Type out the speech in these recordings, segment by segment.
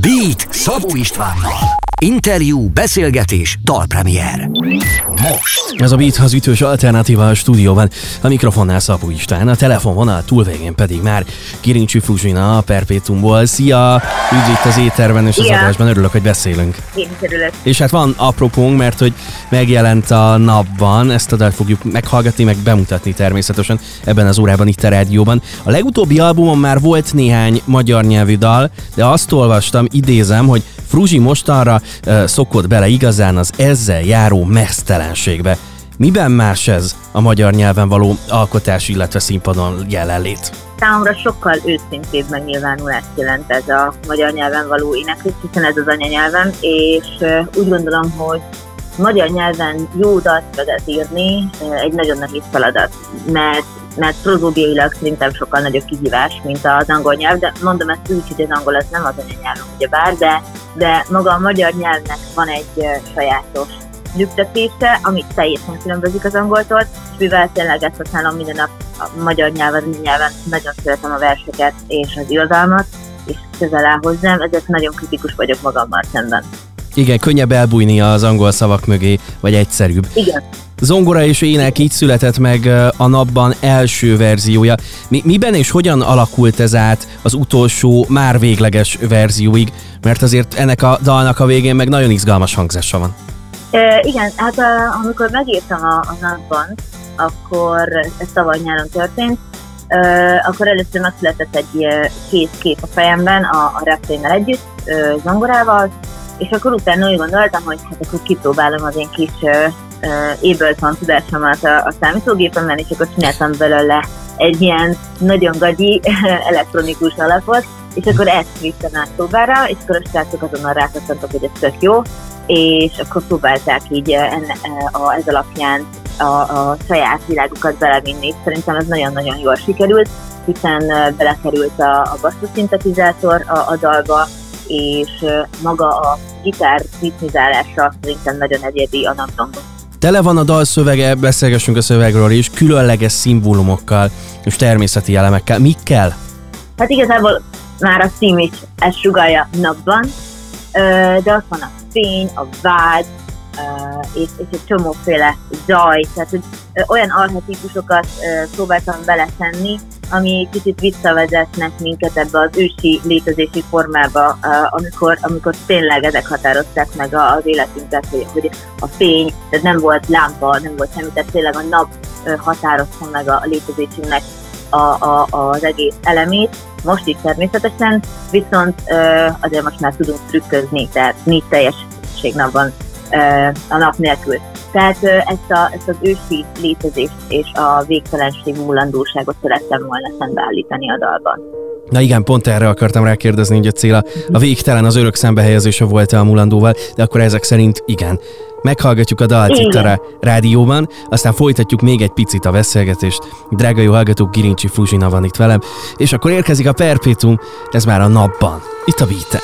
Beat Szabó Istvánnal. Interjú, beszélgetés, dalpremier. Most. Ez a Beat az ütős alternatíva a stúdióban. A mikrofonnál Szabó István, a telefonvonal túlvégén pedig már Kirincsi Fruzsina a Perpétumból. Szia! Üdv itt az éterben és az Szia. adásban, örülök, hogy beszélünk. Én is örülök. És hát van apropónk, mert hogy megjelent a napban, ezt a dalt fogjuk meghallgatni, meg bemutatni természetesen ebben az órában itt a rádióban. A legutóbbi albumon már volt néhány magyar nyelvű dal, de azt olvastam, idézem, hogy Fruzsi mostanra uh, szokott bele igazán az ezzel járó mesztelenségbe. Miben más ez a magyar nyelven való alkotás, illetve színpadon jelenlét? Számomra sokkal őszintébb megnyilvánulást jelent ez a magyar nyelven való éneklés, hiszen ez az anyanyelvem, és úgy gondolom, hogy magyar nyelven jó dalt szöveget írni egy nagyon nehéz feladat, mert mert prozódiailag szerintem sokkal nagyobb kihívás, mint az angol nyelv, de mondom ezt úgy, hogy az angol az nem az anyanyelvem, ugyebár, de, de maga a magyar nyelvnek van egy sajátos lüktetése, ami teljesen különbözik az angoltól, és mivel tényleg ezt használom minden nap a magyar nyelven, nyelven, nagyon szeretem a verseket és az irodalmat, és közel áll hozzám, ezért nagyon kritikus vagyok magammal szemben. Igen, könnyebb elbújni az angol szavak mögé, vagy egyszerűbb. Igen, Zongora és ének így született meg a napban első verziója. Mi, miben és hogyan alakult ez át az utolsó, már végleges verzióig? Mert azért ennek a dalnak a végén meg nagyon izgalmas hangzása van. e, igen hát a, amikor megírtam a, a napban, akkor ez tavaly nyáron történt, e, akkor először megszületett egy e, kész kép a fejemben a, a refrénnel együtt, e, zongorával, és akkor utána úgy gondoltam, hogy hát akkor kipróbálom az én kis uh, uh, Ableton tudásomat a, a számítógépemben, és akkor csináltam belőle egy ilyen nagyon gagyi elektronikus alapot, és akkor ezt vittem át próbára, és akkor a srácok azonnal rákattantok, hogy ez tök jó, és akkor próbálták így enne, a, ez alapján a, a saját világukat belevinni. Szerintem ez nagyon-nagyon jól sikerült, hiszen belekerült a, a basszuszinthetizátor a, a dalba, és maga a gitár ritmizálása szerintem nagyon egyedi a napzongban. Tele van a dal szövege, beszélgessünk a szövegről is, különleges szimbólumokkal és természeti elemekkel. Mikkel? Hát igazából már a cím is ezt sugalja napban, de ott van a fény, a vágy, és, és egy csomóféle zaj, tehát hogy olyan archetípusokat ö, próbáltam beletenni, ami kicsit visszavezetnek minket ebbe az ősi létezési formába, ö, amikor, amikor tényleg ezek határozták meg az életünket, hogy, a fény, tehát nem volt lámpa, nem volt semmi, tehát tényleg a nap ö, határozta meg a, létezésünknek a, a, az egész elemét, most is természetesen, viszont ö, azért most már tudunk trükközni, tehát nincs teljességnapban ö, a nap nélkül. Tehát ezt, a, ezt az ősi létezést és a végtelenség múlandóságot szerettem volna szembeállítani a dalban. Na igen, pont erre akartam rákérdezni, hogy a cél a, a végtelen az örök szembehelyezése volt-e a mulandóval, de akkor ezek szerint igen. Meghallgatjuk a dalt itt a rádióban, aztán folytatjuk még egy picit a beszélgetést. Drága jó hallgatók, Girincsi Fruzsina van itt velem, és akkor érkezik a Perpétum, ez már a napban, itt a beat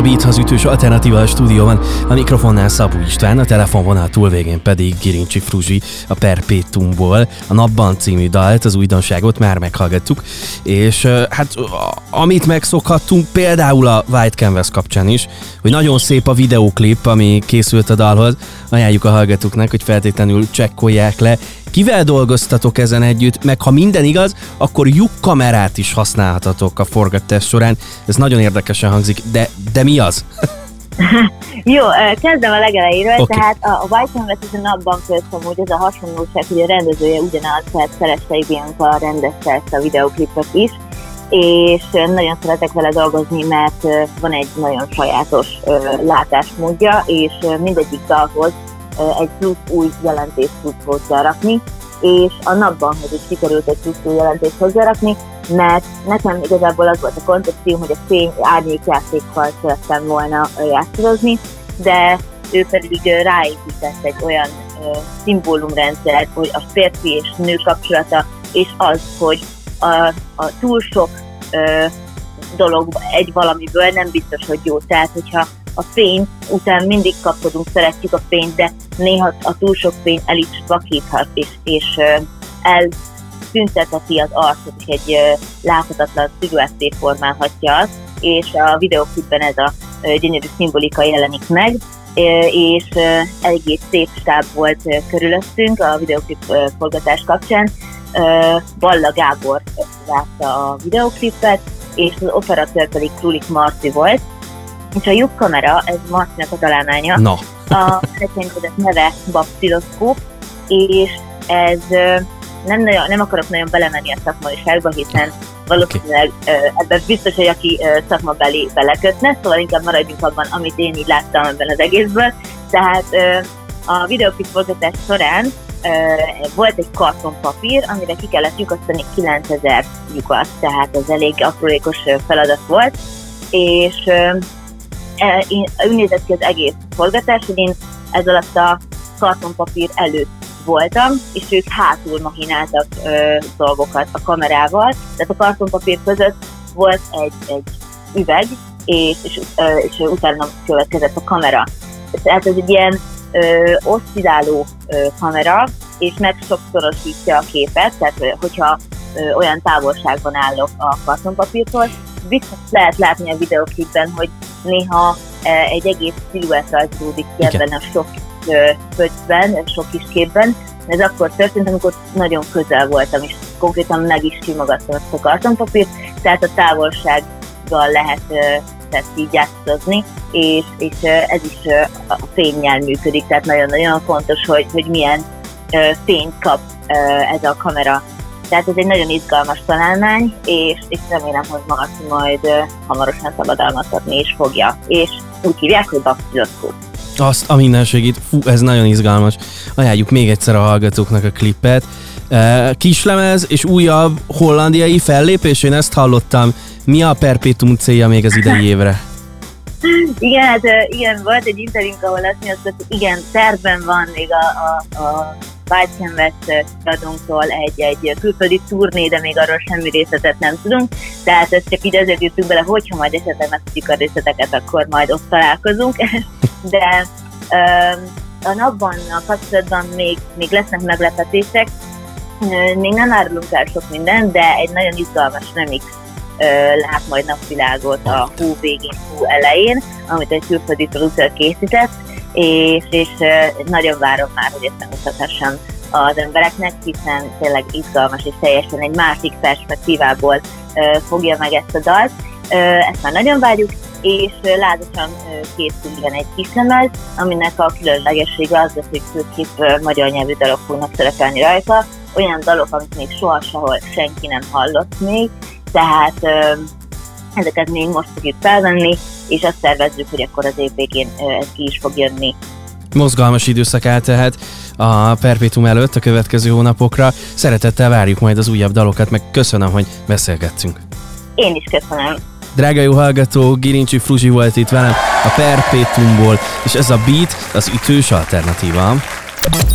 a Beat ütős alternatíva a stúdióban, a mikrofonnál Szabó István, a telefonvonal túlvégén pedig Girincsi Fruzsi a Perpétumból. A Napban című dalt, az újdonságot már meghallgattuk, és hát amit megszokhattunk például a White Canvas kapcsán is, hogy nagyon szép a videóklip, ami készült a dalhoz, ajánljuk a hallgatóknak, hogy feltétlenül csekkolják le, Kivel dolgoztatok ezen együtt, meg ha minden igaz, akkor lyuk kamerát is használhatatok a forgatás során. Ez nagyon érdekesen hangzik, de, de mi az? Jó, kezdem a legelejéről, okay. tehát a, White Canvas is a napban közt amúgy ez a hasonlóság, hogy a rendezője ugyanaz, tehát Szerestei Bianca rendezte ezt a videoklipet is, és nagyon szeretek vele dolgozni, mert van egy nagyon sajátos látásmódja, és mindegyik dalhoz egy plusz új jelentést tud hozzárakni, és a napban, hogy is sikerült egy plusz új jelentést hozzárakni, mert nekem igazából az volt a koncepció, hogy a fény árnyékjátékkal szerettem volna játszozni, de ő pedig ráépített egy olyan szimbólumrendszert, hogy a férfi és nő kapcsolata, és az, hogy a, a túl sok ö, dolog egy valamiből nem biztos, hogy jó. Tehát, hogyha a fény után mindig kapkodunk, szeretjük a fényt, de néha a túl sok fény el is vakíthat, és, és elszüntetheti az arcot, és egy láthatatlan szüvületté formálhatja azt, és a videóklipben ez a gyönyörű szimbolika jelenik meg, és egész szép stáb volt körülöttünk a videoklip forgatás kapcsán. Balla Gábor látta a videoklipet, és az operatőr pedig Krulik Marci volt, és a lyuk kamera, ez Marcinak a találmánya. No. a frekvenciadat neve babsziloszkóp, és ez nem, nagyon, nem akarok nagyon belemenni a szakmaiságba, hiszen valószínűleg okay. ebben biztos, hogy aki szakmabeli belekötne, szóval inkább maradjunk abban, amit én így láttam ebben az egészből. Tehát a videóklip forgatás során volt egy kartonpapír, amire ki kellett lyukasztani 9000 lyukat, tehát ez elég aprólékos feladat volt, és én, úgy nézett ki az egész forgatás, hogy én ez alatt a kartonpapír előtt voltam, és ők hátul machináltak ö, dolgokat a kamerával. Tehát a kartonpapír között volt egy, egy üveg, és, és, ö, és utána következett a kamera. Tehát ez egy ilyen ö, oszcilláló ö, kamera, és meg sokszorosítja a képet, tehát hogyha ö, olyan távolságban állok a kartonpapírtól, biztos lehet látni a videóklipben, hogy néha e, egy egész sziluett rajzolódik ki ebben a sok pöcsben, sok kis képben. Ez akkor történt, amikor nagyon közel voltam, és konkrétan meg is simogattam ezt a kartonpapírt, tehát a távolsággal lehet tehát így játszozni, és, és ez is a fényjel működik, tehát nagyon-nagyon fontos, hogy, hogy milyen fényt kap ez a kamera tehát ez egy nagyon izgalmas találmány, és, és remélem, hogy Marci majd hamarosan szabadalmaztatni is fogja. És úgy hívják, hogy Baptiloszkó. Azt a mindenségét, fú, ez nagyon izgalmas. Ajánljuk még egyszer a hallgatóknak a klippet. Kislemez és újabb hollandiai fellépés, én ezt hallottam. Mi a perpétum célja még az idei évre? igen, hát igen, volt egy interjúnk, ahol azt hogy igen, tervben van még a, a, a White Canvas kiadónktól egy, egy külföldi turné, de még arról semmi részletet nem tudunk. Tehát ezt csak így azért jöttünk bele, hogyha majd esetleg megtudjuk a részleteket, akkor majd ott találkozunk. De a napban, a kapcsolatban még, még lesznek meglepetések. Még nem árulunk el sok minden, de egy nagyon izgalmas remix lát majd napvilágot a hú végén, hú elején, amit egy külföldi producer készített, és, és nagyon várom már, hogy ezt megmutathassam az embereknek, hiszen tényleg izgalmas és teljesen egy másik perspektívából fogja meg ezt a dalt. Ezt már nagyon várjuk, és lázasan készül igen egy kislemez, aminek a különlegessége az lesz, hogy főképp magyar nyelvű dalok fognak szerepelni rajta, olyan dalok, amit még soha sehol senki nem hallott még, tehát ezeket még most fogjuk felvenni, és azt tervezzük, hogy akkor az év végén ez ki is fog jönni. Mozgalmas időszak áll tehát a Perpétum előtt a következő hónapokra. Szeretettel várjuk majd az újabb dalokat, meg köszönöm, hogy beszélgettünk. Én is köszönöm. Drága jó hallgató, Girincsi Fruzsi volt itt velem a Perpétumból, és ez a Beat az ütős alternatíva.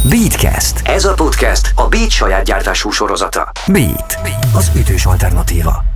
Beatcast. Ez a podcast a Beat saját gyártású sorozata. Beat, az ütős alternatíva.